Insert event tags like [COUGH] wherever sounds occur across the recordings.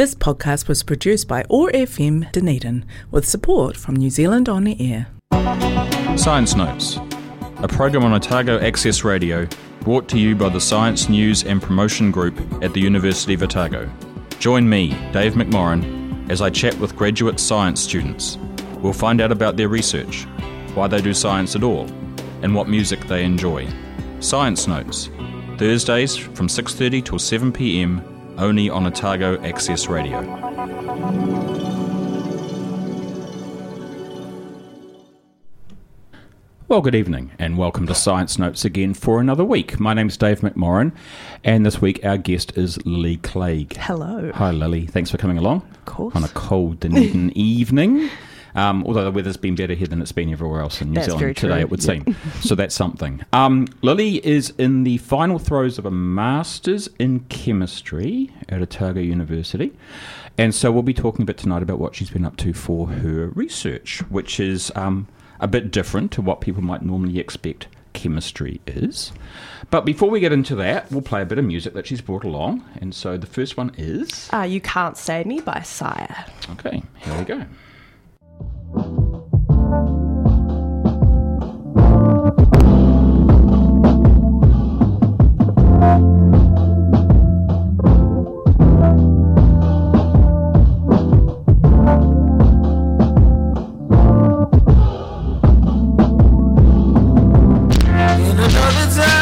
This podcast was produced by OAR FM Dunedin with support from New Zealand On the Air. Science Notes, a program on Otago Access Radio brought to you by the Science News and Promotion Group at the University of Otago. Join me, Dave McMorrin, as I chat with graduate science students. We'll find out about their research, why they do science at all, and what music they enjoy. Science Notes, Thursdays from 6:30 till 7 p.m. only on Otago Access Radio. Well, good evening, and welcome to Science Notes again for another week. My name's Dave McMorrin, and this week our guest is Lily Clegg. Hello. Hi, Lily. Thanks for coming along. Of course. On a cold Dunedin [LAUGHS] evening. Um, although the weather's been better here than it's been everywhere else in New That's Zealand very today, true, it would yeah. seem. So that's something. Um, Lily is in the final throes of a master's in chemistry at Otago University. And so we'll be talking a bit tonight about what she's been up to for her research, which is um, a bit different to what people might normally expect chemistry is. But before we get into that, we'll play a bit of music that she's brought along. And so the first one is. Uh, you Can't Save Me by Sire. Okay, here we go. Another time,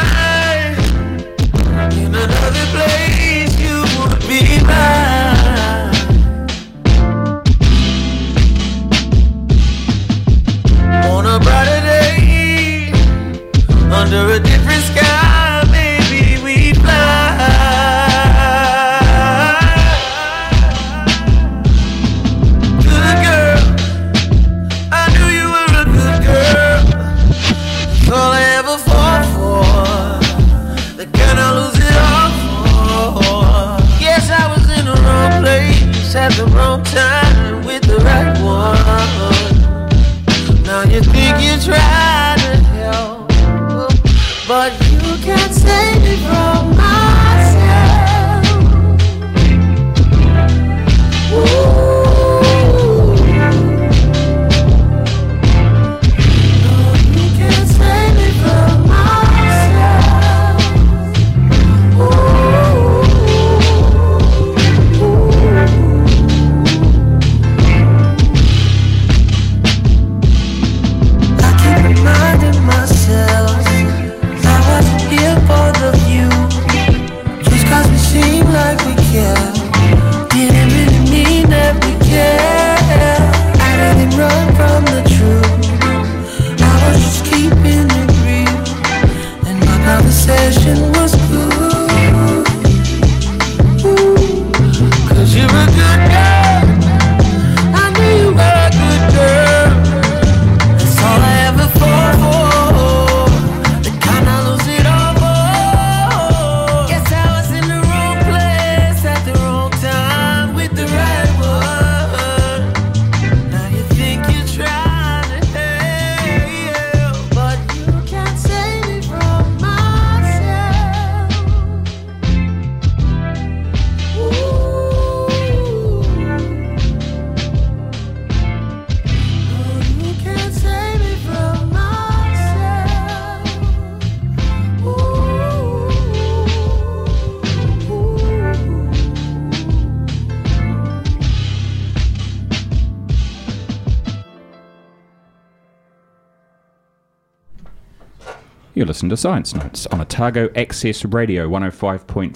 You listen to Science Notes on Otago Access Radio 105.4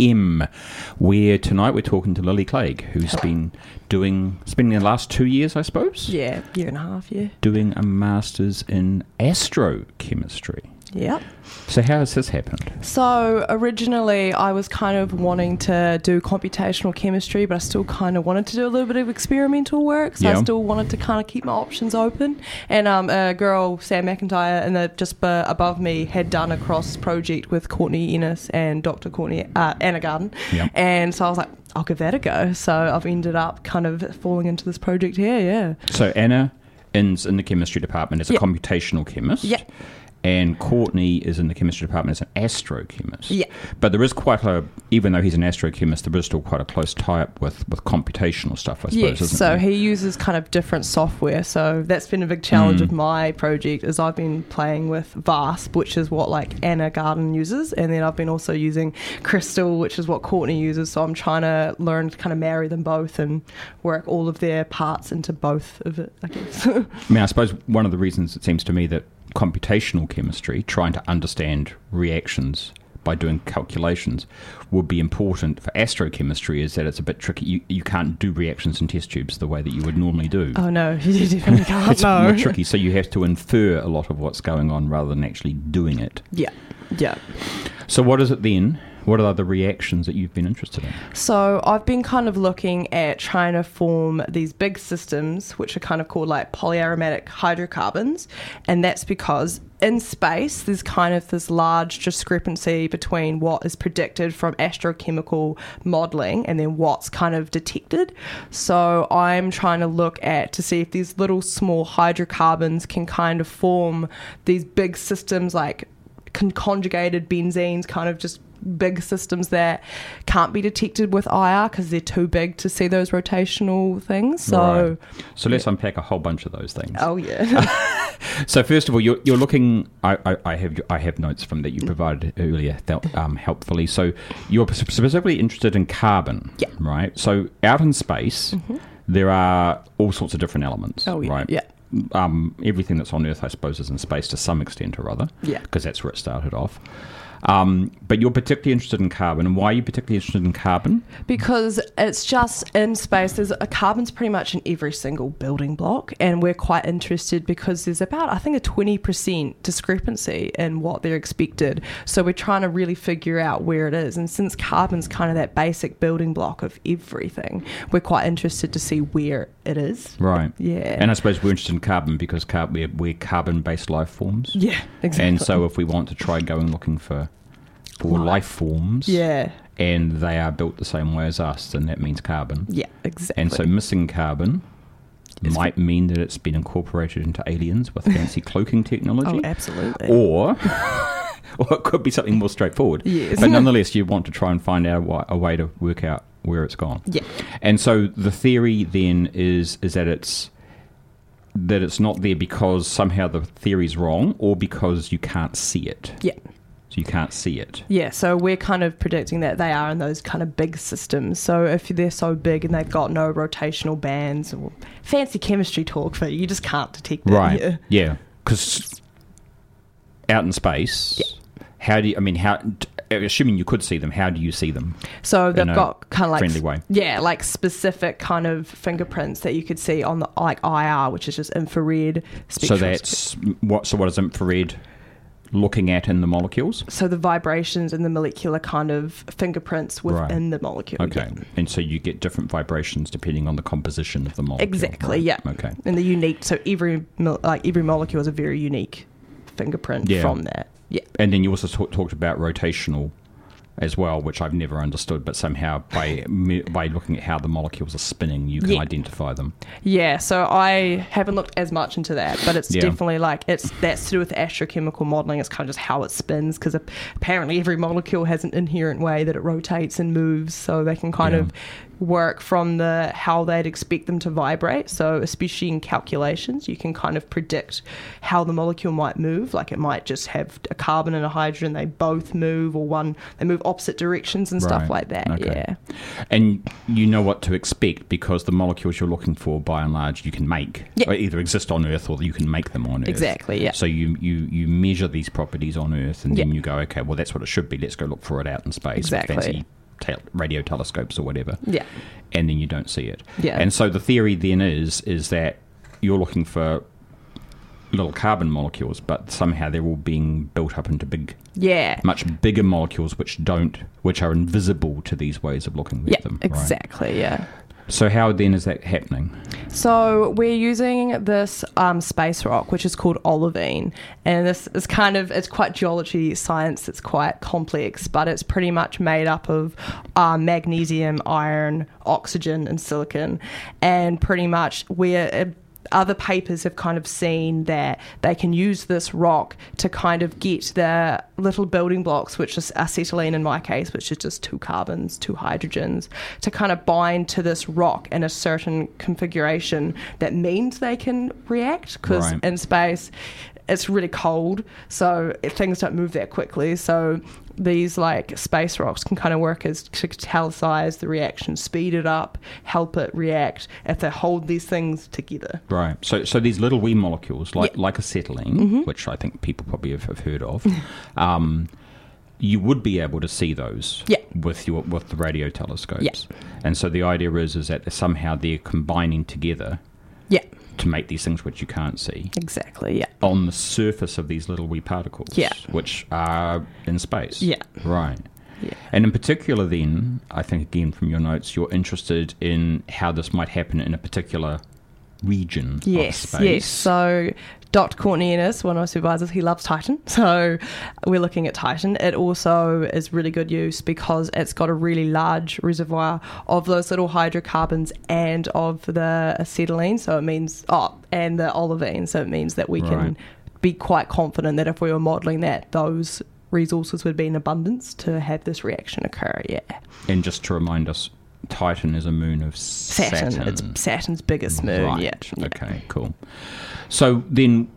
FM, where tonight we're talking to Lily Clegg, who's been doing, spending the last two years, I suppose, Yeah, year and a half, yeah. doing a master's in astrochemistry. Yep. So, how has this happened? So originally, I was kind of wanting to do computational chemistry, but I still kind of wanted to do a little bit of experimental work. So Yeah. I still wanted to kind of keep my options open. And um, a girl, Sam McIntyre, and the, just uh, above me had done a cross project with Courtney Ennis and Dr. Courtney uh, Anna Garden. Yeah. And so I was like, I'll give that a go. So I've ended up kind of falling into this project here. Yeah. So, Anna is in the chemistry department as a Yeah. computational chemist. Yeah. And Courtney is in the chemistry department as an astrochemist. Yeah. But there is quite a, even though he's an astrochemist, there is still quite a close tie up with, with computational stuff, I suppose, Yes, so there? he uses kind of different software. So that's been a big challenge Mm. of my project is I've been playing with VASP, which is what like Anna Garden uses, and then I've been also using Crystal, which is what Courtney uses. So I'm trying to learn to kind of marry them both and work all of their parts into both of it. I guess. [LAUGHS] I mean, I suppose one of the reasons it seems to me that computational chemistry, trying to understand reactions by doing calculations, would be important for astrochemistry is that it's a bit tricky. You, you can't do reactions in test tubes the way that you would normally do. oh no, [LAUGHS] you definitely [LAUGHS] can't. it's no. more tricky, so you have to infer a lot of what's going on rather than actually doing it. Yeah, yeah. So, what is it then? What are the reactions that you've been interested in? So I've been kind of looking at trying to form these big systems, which are kind of called like polyaromatic hydrocarbons, and that's because in space there's kind of this large discrepancy between what is predicted from astrochemical modeling and then what's kind of detected. So I'm trying to look at to see if these little small hydrocarbons can kind of form these big systems like conjugated benzenes, kind of just big systems that can't be detected with IR because they're too big to see those rotational things. So, Right. so let's unpack a whole bunch of those things. oh yeah, [LAUGHS] So first of all, you're, you're looking. I, I, I have I have notes from that you provided earlier that, um, helpfully. So you're specifically interested in carbon, Yeah. Mm-hmm. right? So out in space, there are all sorts of different elements, Oh, yeah, right? yeah. Um, everything that's on Earth, I suppose, is in space to some extent or other, Yeah. because that's where it started off. Um, but you're particularly interested in carbon, and why are you particularly interested in carbon? because it's just in space. There's a carbon's pretty much in every single building block, and we're quite interested because there's about I think a twenty percent discrepancy in what they're expected. So we're trying to really figure out where it is, and since carbon's kind of that basic building block of everything, we're quite interested to see where it is. Right. Yeah. And I suppose we're interested in carbon because car- we're, we're carbon-based life forms. Yeah, exactly. And so, if we want to try going looking for for life forms, yeah, and they are built the same way as us, then that means carbon. yeah, exactly. And so, missing carbon might mean that it's been incorporated into aliens with fancy [LAUGHS] cloaking technology, oh, absolutely. or [LAUGHS] [LAUGHS] or it could be something more straightforward. Yes. But nonetheless, you want to try and find out a way to work out where it's gone. Yeah. And so the theory then is is that it's that it's not there because somehow the theory's wrong or because you can't see it. yeah. So you can't see it. Yeah, so we're kind of predicting that they are in those kind of big systems. So if they're so big and they've got no rotational bands or fancy chemistry talk for you, just can't detect that. Right. Yeah. Yeah. Because out in space, how do you, I mean, how, Uh, assuming you could see them, how do you see them? So they've got kind of like friendly way. yeah, like specific kind of fingerprints that you could see on the like IR, which is just infrared So that's what, so what is infrared looking at in the molecules? so the vibrations and the molecular kind of fingerprints within the molecule. Okay. yeah. And so you get different vibrations depending on the composition of the molecule. Exactly. right? Yeah. Okay. And the unique. So every like every molecule is a very unique fingerprint Yeah. from that. Yeah. And then you also talk, talked about rotational as well, which I've never understood, but somehow by by looking at how the molecules are spinning, you can Yeah. identify them. Yeah, so I haven't looked as much into that, but it's Yeah. definitely like it's that's to do with astrochemical modeling. It's kind of just how it spins because apparently every molecule has an inherent way that it rotates and moves, so they can kind Yeah. of work from the how they'd expect them to vibrate. So especially in calculations, you can kind of predict how the molecule might move. Like it might just have a carbon and a hydrogen, they both move, or one they move opposite directions and stuff like that. Okay. Yeah. And you know what to expect because the molecules you're looking for, by and large, you can make. Or either exist on Earth or you can make them on Earth. Exactly, yeah. So you, you, you measure these properties on Earth and then you go, okay, well, that's what it should be. Let's go look for it out in space Exactly. Tel- radio telescopes or whatever. Yeah. And then you don't see it. Yeah. And so the theory then is is that you're looking for little carbon molecules, but somehow they're all being built up into big Yeah. much bigger molecules which don't which are invisible to these ways of looking at Yeah, them. right? exactly. Yeah. So how then is that happening? So we're using this um, space rock, which is called olivine, and this is kind of it's quite geology science. It's quite complex, but it's pretty much made up of um, magnesium, iron, oxygen, and silicon, and pretty much we're uh, other papers have kind of seen that they can use this rock to kind of get the little building blocks, which is acetylene in my case, which is just two carbons, two hydrogens, to kind of bind to this rock in a certain configuration that means they can react. Because Right. in space, it's really cold, so things don't move that quickly. So these like space rocks can kind of work as to catalyze the reaction, speed it up, help it react if they hold these things together. Right. So, so these little wee molecules, like Yeah. Mm-hmm. like acetylene, which I think people probably have, have heard of, [LAUGHS] um, you would be able to see those Yeah. with your with the radio telescopes. Yeah. And so the idea is is that somehow they're combining together Yeah, to make these things which you can't see exactly. Yeah. on the surface of these little wee particles, Yeah. which are in space. Yeah. Right. Yeah. And in particular, then, I think again from your notes, you're interested in how this might happen in a particular region Yes, of space. yes. So Dr. Courtney Ennis, one of my supervisors, he loves Titan. [LAUGHS] So we're looking at Titan. It also is really good use because it's got a really large reservoir of those little hydrocarbons and of the acetylene. So it means, oh, and the olivine. So it means that we Right. can be quite confident that if we were modelling that, those resources would be in abundance to have this reaction occur. Yeah. And just to remind us, Titan is a moon of Saturn. Saturn. It's Saturn's biggest moon. Right. Yeah. Okay, cool. So then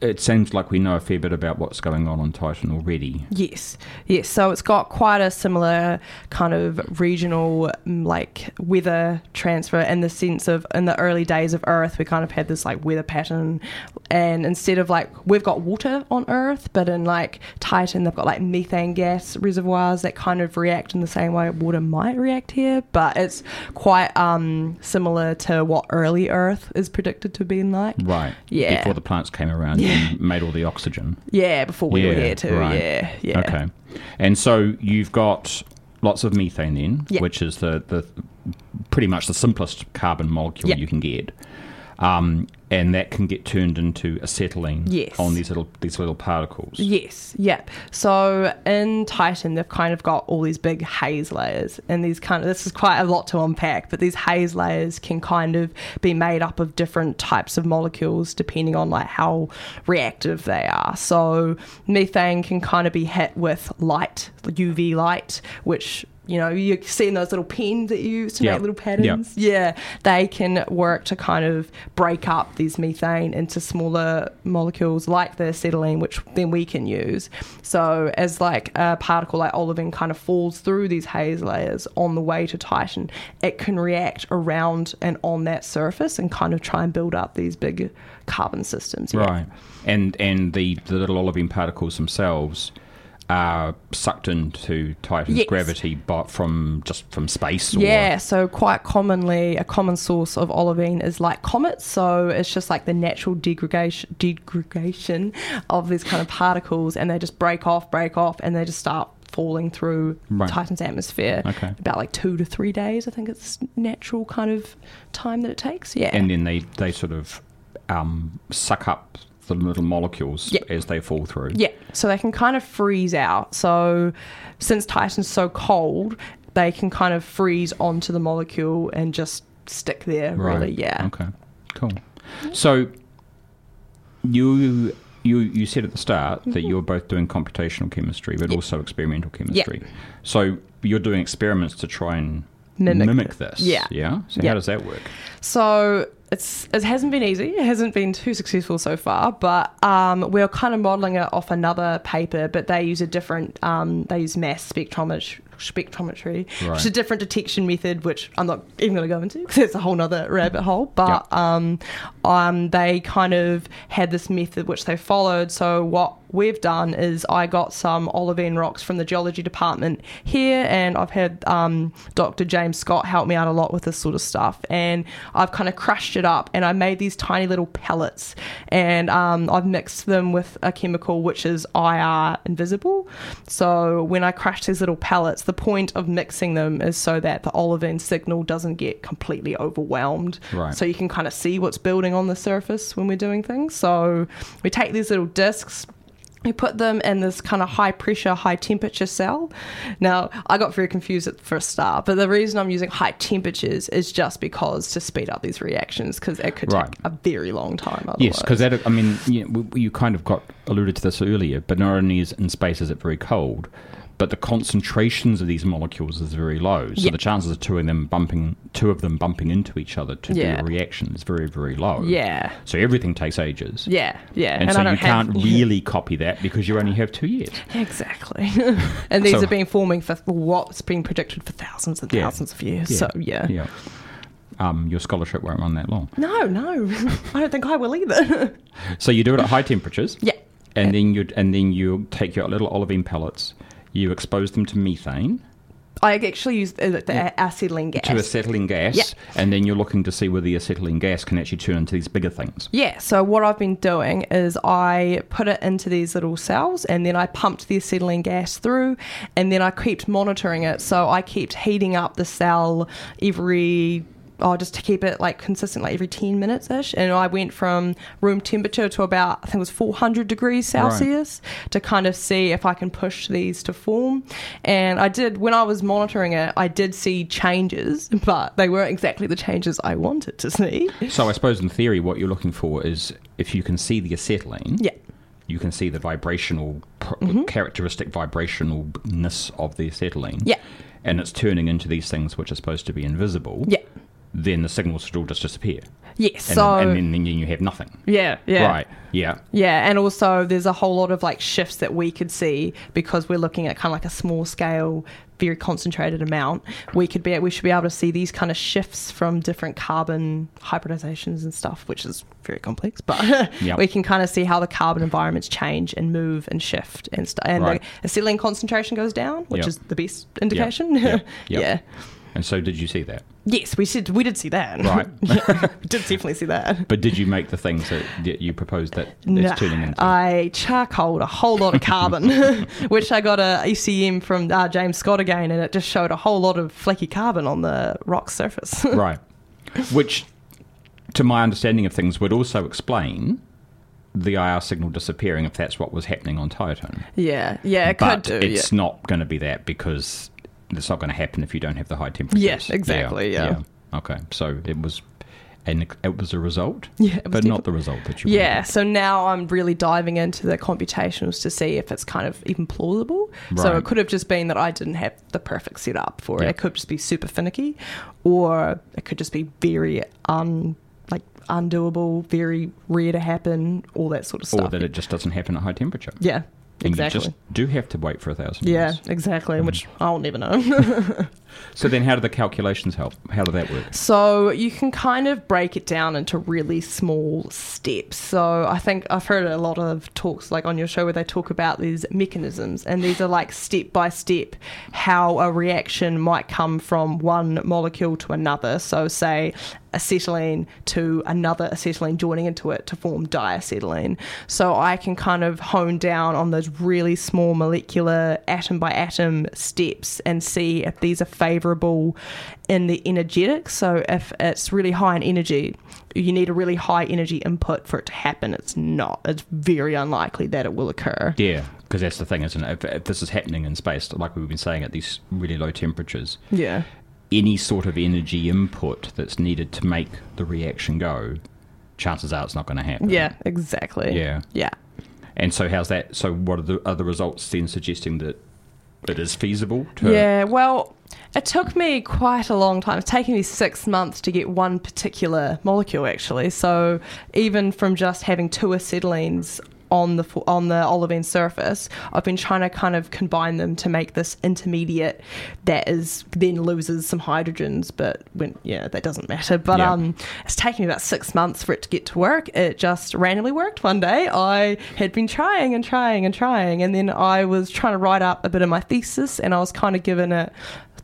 it seems like we know a fair bit about what's going on on Titan already. Yes, yes. So it's got quite a similar kind of regional mm, like weather transfer in the sense of in the early days of Earth, we kind of had this like weather pattern, and instead of like we've got water on Earth, but in like Titan, they've got like methane gas reservoirs that kind of react in the same way water might react here, but it's quite um, similar to what early Earth is predicted to be like. Right. Yeah. Before the plants came around and made all the oxygen. Yeah, before we were here too. right. Yeah, yeah. Okay. And so you've got lots of methane then, Yeah. which is the, the pretty much the simplest carbon molecule Yeah. you can get. Um, and that can get turned into acetylene Yes. on these little these little particles. Yes, yep. So in Titan, they've kind of got all these big haze layers, and these kind of this is quite a lot to unpack. But these haze layers can kind of be made up of different types of molecules depending on like how reactive they are. So methane can kind of be hit with light, UV light, which you know you're seeing those little pens that you use to Yep. make little patterns. Yeah, they can work to kind of break up this methane into smaller molecules like the acetylene, which then we can use. So as like a particle like olivine kind of falls through these haze layers on the way to Titan, it can react around and on that surface and kind of try and build up these big carbon systems. Yeah. Right. And and the, the little olivine particles themselves are sucked into Titan's Yes. gravity but from just from space or Yeah, so quite commonly, a common source of olivine is like comets. So it's just like the natural degradation, degradation of these kind of particles, and they just break off, break off, and they just start falling through Right. Titan's atmosphere. Okay. About like two to three days, I think it's natural kind of time that it takes. Yeah. and then they, they sort of um, suck up the little molecules Yeah. as they fall through. Yeah, so they can kind of freeze out. So since Titan's so cold, they can kind of freeze onto the molecule and just stick there. Really, yeah. Okay. Cool. So you you you said at the start that Mm-hmm. you're both doing computational chemistry, but also experimental chemistry. So you're doing experiments to try and Mimic this. Yeah. Yeah. So Yeah. how does that work? So it's it hasn't been easy. It hasn't been too successful so far. But um, we're kind of modelling it off another paper, but they use a different. Um, they use mass spectrometry, spectrometry, which is a different detection method, which I'm not even going to go into because it's a whole nother rabbit hole. But Yep. um, um, they kind of had this method which they followed. So what we've done is I got some olivine rocks from the geology department here, and I've had um, Dr. James Scott help me out a lot with this sort of stuff. And I've kind of crushed it up, and I made these tiny little pellets, and um, I've mixed them with a chemical which is IR invisible. So when I crush these little pellets, the point of mixing them is so that the olivine signal doesn't get completely overwhelmed. Right. So you can kind of see what's building on the surface when we're doing things. So we take these little discs We put them in this kind of high pressure, high temperature cell. Now, I got very confused at the first start, but the reason I'm using high temperatures is just because to speed up these reactions, because it could Right. take a very long time. Otherwise. Yes, because that. I mean, you, know, you kind of got alluded to this earlier, but not only is in space is it very cold, but the concentrations of these molecules is very low. So Yeah. the chances of two of them bumping, two of them bumping into each other to Yeah. do a reaction is very, very low. Yeah. So everything takes ages. Yeah, yeah. And, I so you have- can't really copy that because you only have two years. Exactly. [LAUGHS] and these So- have been forming for what's been predicted for thousands and Yeah. thousands of years. So, yeah. Yeah. Um, your scholarship won't run that long. No, no. [LAUGHS] I don't think I will either. [LAUGHS] So you do it at high temperatures. yeah. And then you and then you take your little olivine pellets, you expose them to methane, I actually use the, the acetylene gas. to acetylene gas, Yeah. and then you're looking to see whether the acetylene gas can actually turn into these bigger things. Yeah, so what I've been doing is I put it into these little cells and then I pumped the acetylene gas through and then I kept monitoring it. So I kept heating up the cell every oh just to keep it like consistent like every 10 minutes ish and I went from room temperature to about I think it was 400 degrees Celsius to kind of see if I can push these to form and I did when I was monitoring it I did see changes [LAUGHS] but they weren't exactly the changes I wanted to see. So I suppose in theory, what you're looking for is if you can see the acetylene, Yeah. you can see the vibrational pr- mm-hmm. characteristic vibrationalness of the acetylene. Yeah. And it's turning into these things which are supposed to be invisible. Yeah. Then the signals should all just disappear. Yes. And, so then, and then, then you have nothing. yeah, yeah. Right. Yeah. Yeah, and also there's a whole lot of like shifts that we could see because we're looking at kind of like a small scale, very concentrated amount. We could be we should be able to see these kind of shifts from different carbon hybridizations and stuff, which is very complex. [LAUGHS] But Yep. we can kind of see how the carbon environments change and move and shift and stuff. And Right. the acetylene concentration goes down, which Yep. is the best indication. Yep. [LAUGHS] Yeah. And so did you see that? Yes, we did. We did see that. Right. [LAUGHS] Yeah, we did definitely see that. But did you make the things that, you proposed that it's No, turning into? I charcoaled a whole lot of carbon, [LAUGHS] which I got a SEM from uh, James Scott again, and it just showed a whole lot of flaky carbon on the rock surface. [LAUGHS] right. Which, to my understanding of things, would also explain the IR signal disappearing if that's what was happening on Titan. yeah, yeah, it but could do. But it's yeah. not going to be that because it's not going to happen if you don't have the high temperatures. Yes, exactly, yeah. Okay, so it was, and it was a result. Yeah, but not the result that you. Yeah, wanted. so now I'm really diving into the computationals to see if it's kind of even plausible. So it could have just been that I didn't have the perfect setup for it. Yeah. It could just be super finicky, or it could just be very un like undoable, very rare to happen, all that sort of stuff. Or that it just doesn't happen at high temperature. yeah, And exactly. you just do have to wait for a thousand Yeah, years. exactly. Mm. Which I'll never know. [LAUGHS] So then, how do the calculations help? How do that work? so you can kind of break it down into really small steps. So I think I've heard a lot of talks like on your show where they talk about these mechanisms, and these are like step by step how a reaction might come from one molecule to another. So say acetylene to another acetylene joining into it to form diacetylene. So I can kind of hone down on those really small molecular atom by atom steps and see if these are favorable in the energetics. So if it's really high in energy, you need a really high energy input for it to happen. It's not. It's very unlikely that it will occur. Yeah, because that's the thing, isn't it? If, if this is happening in space, like we've been saying, at these really low temperatures, Yeah. Any sort of energy input that's needed to make the reaction go, chances are it's not going to happen. Yeah, exactly. Yeah. Yeah. And so, how's that? So, what are the other results then suggesting that it is feasible to? Yeah, well, it took me quite a long time. It's taken me six months to get one particular molecule, actually. So even from just having two acetylenes on the on the olivine surface, I've been trying to kind of combine them to make this intermediate that is then loses some hydrogens, but when yeah, that doesn't matter. But Yeah. um, it's taken me about six months for it to get to work. It just randomly worked one day. I had been trying and trying and trying, and then I was trying to write up a bit of my thesis, and I was kind of given it.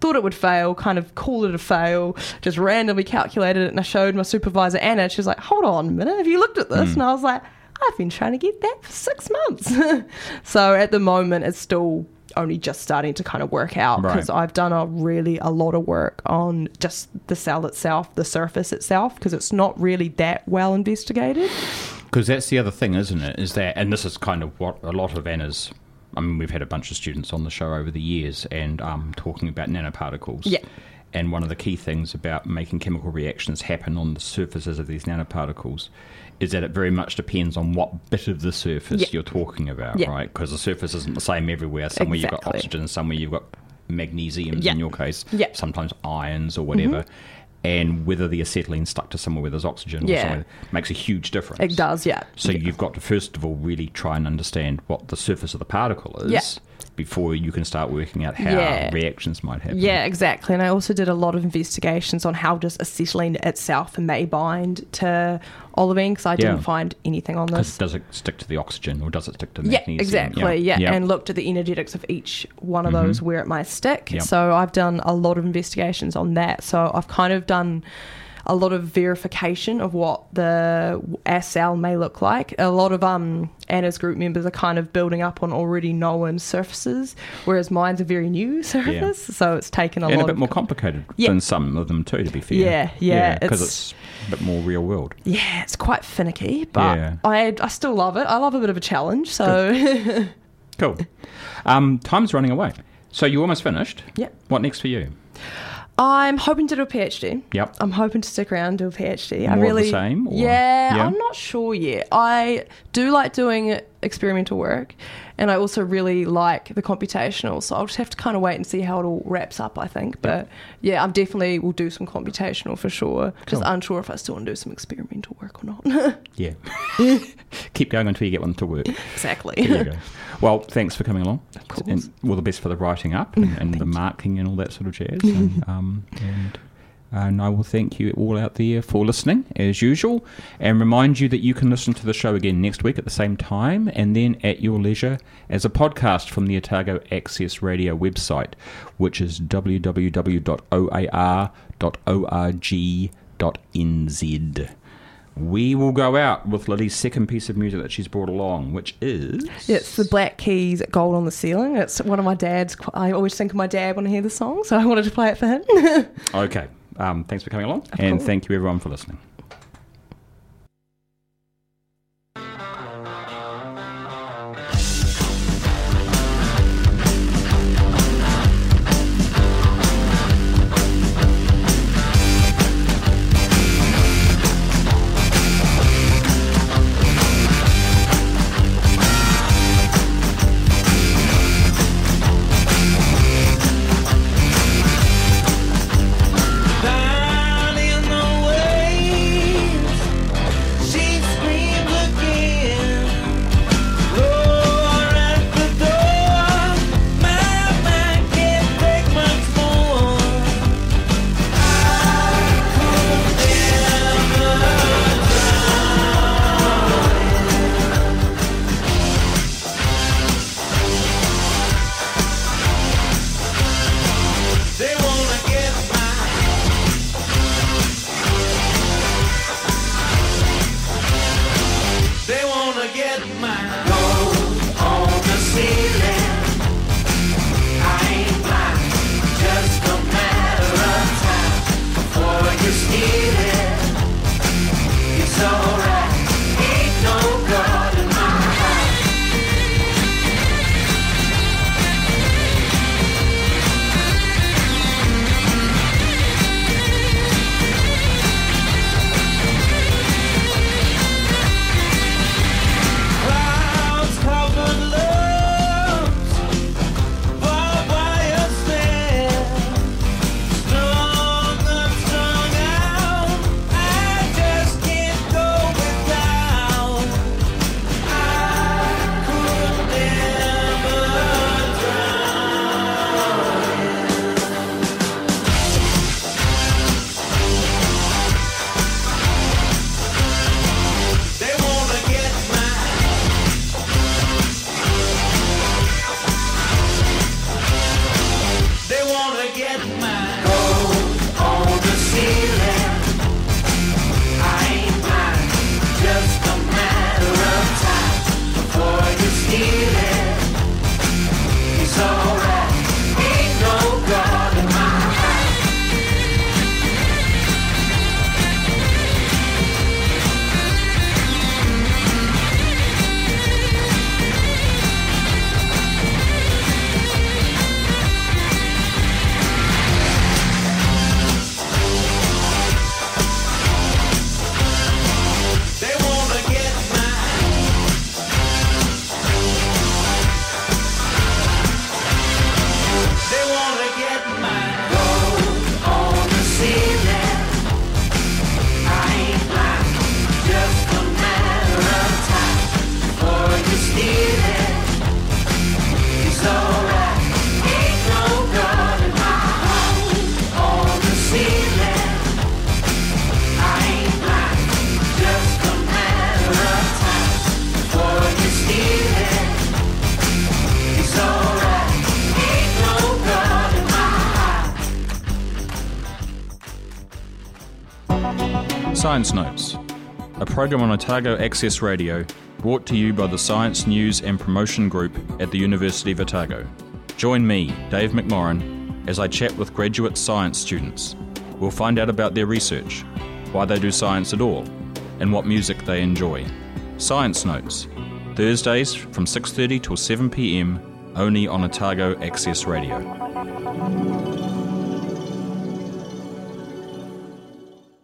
Thought it would fail, kind of called it a fail, just randomly calculated it, and I showed my supervisor Anna. She was like, "Hold on a minute, have you looked at this?" And I was like, "I've been trying to get that for six months." [LAUGHS] so at the moment, it's still only just starting to kind of work out Right. because I've done a really a lot of work on just the cell itself, the surface itself, because it's not really that well investigated. Because that's the other thing, isn't it? Is that, and this is kind of what a lot of Anna's. I mean, we've had a bunch of students on the show over the years and um, talking about nanoparticles. Yeah. And one of the key things about making chemical reactions happen on the surfaces of these nanoparticles is that it very much depends on what bit of the surface Yeah. you're talking about, Yeah. right? Because the surface isn't the same everywhere. Somewhere you've got oxygen, somewhere you've got magnesiums Yeah. in your case, Yeah. Mm-hmm. sometimes irons or whatever. And whether the acetylene stuck to somewhere where there's oxygen or Yeah. somewhere makes a huge difference. It does, yeah. So you've got to first of all really try and understand what the surface of the particle is. Before you can start working out how Yeah. reactions might happen. Yeah, exactly. And I also did a lot of investigations on how does acetylene itself may bind to olivine because I didn't find anything on this. does it stick to the oxygen or does it stick to the Yeah, magnesium? exactly. Yeah. and looked at the energetics of each one of those where it might stick. Mm-hmm. So I've done a lot of investigations on that. So I've kind of done a lot of verification of what the cell may look like. A lot of um Anna's group members are kind of building up on already known surfaces, whereas mine's a very new [LAUGHS] surface. So it's taken a and lot a bit of more complicated Yeah. than some of them too, to be fair. Yeah, yeah, Because it's- it's, a bit more real world. Yeah, it's quite finicky, but Yeah. I I still love it. I love a bit of a challenge. So [LAUGHS] Cool. Um, time's running away. So you're almost finished. Yeah. What next for you? I'm hoping to do a PhD. Yep. I'm hoping to stick around and do a PhD. I More the really same, or- Yeah, yeah? I'm not sure yet. I do like doing experimental work, and I also really like the computational. So I'll just have to kind of wait and see how it all wraps up. I think, but yeah, I'm definitely will do some computational for sure. Just Cool. unsure if I still want to do some experimental work or not. [LAUGHS] Yeah. [LAUGHS] Keep going until you get one to work. exactly. There you go. Well, thanks for coming along. Of course. And all the best for the writing up [LAUGHS] and, and the marking and all that sort of jazz. and, um, and, and I will thank you all out there for listening, as usual, and remind you that you can listen to the show again next week at the same time and then at your leisure as a podcast from the Otago Access Radio website, which is www.oar.org.nz. We will go out with Lily's second piece of music that she's brought along, which is. It's the Black Keys Gold on the Ceiling. It's one of my dad's. I always think of my dad when I hear the song, so I wanted to play it for him. [LAUGHS] Okay. Um, thanks for coming along, and course. thank you everyone for listening. Science Notes, a program on Otago Access Radio brought to you by the Science News and Promotion Group at the University of Otago. Join me, Dave McMorrin, as I chat with graduate science students. We'll find out about their research, why they do science at all, and what music they enjoy. Science Notes, Thursdays from 6:30 till 7 p.m. only on Otago Access Radio.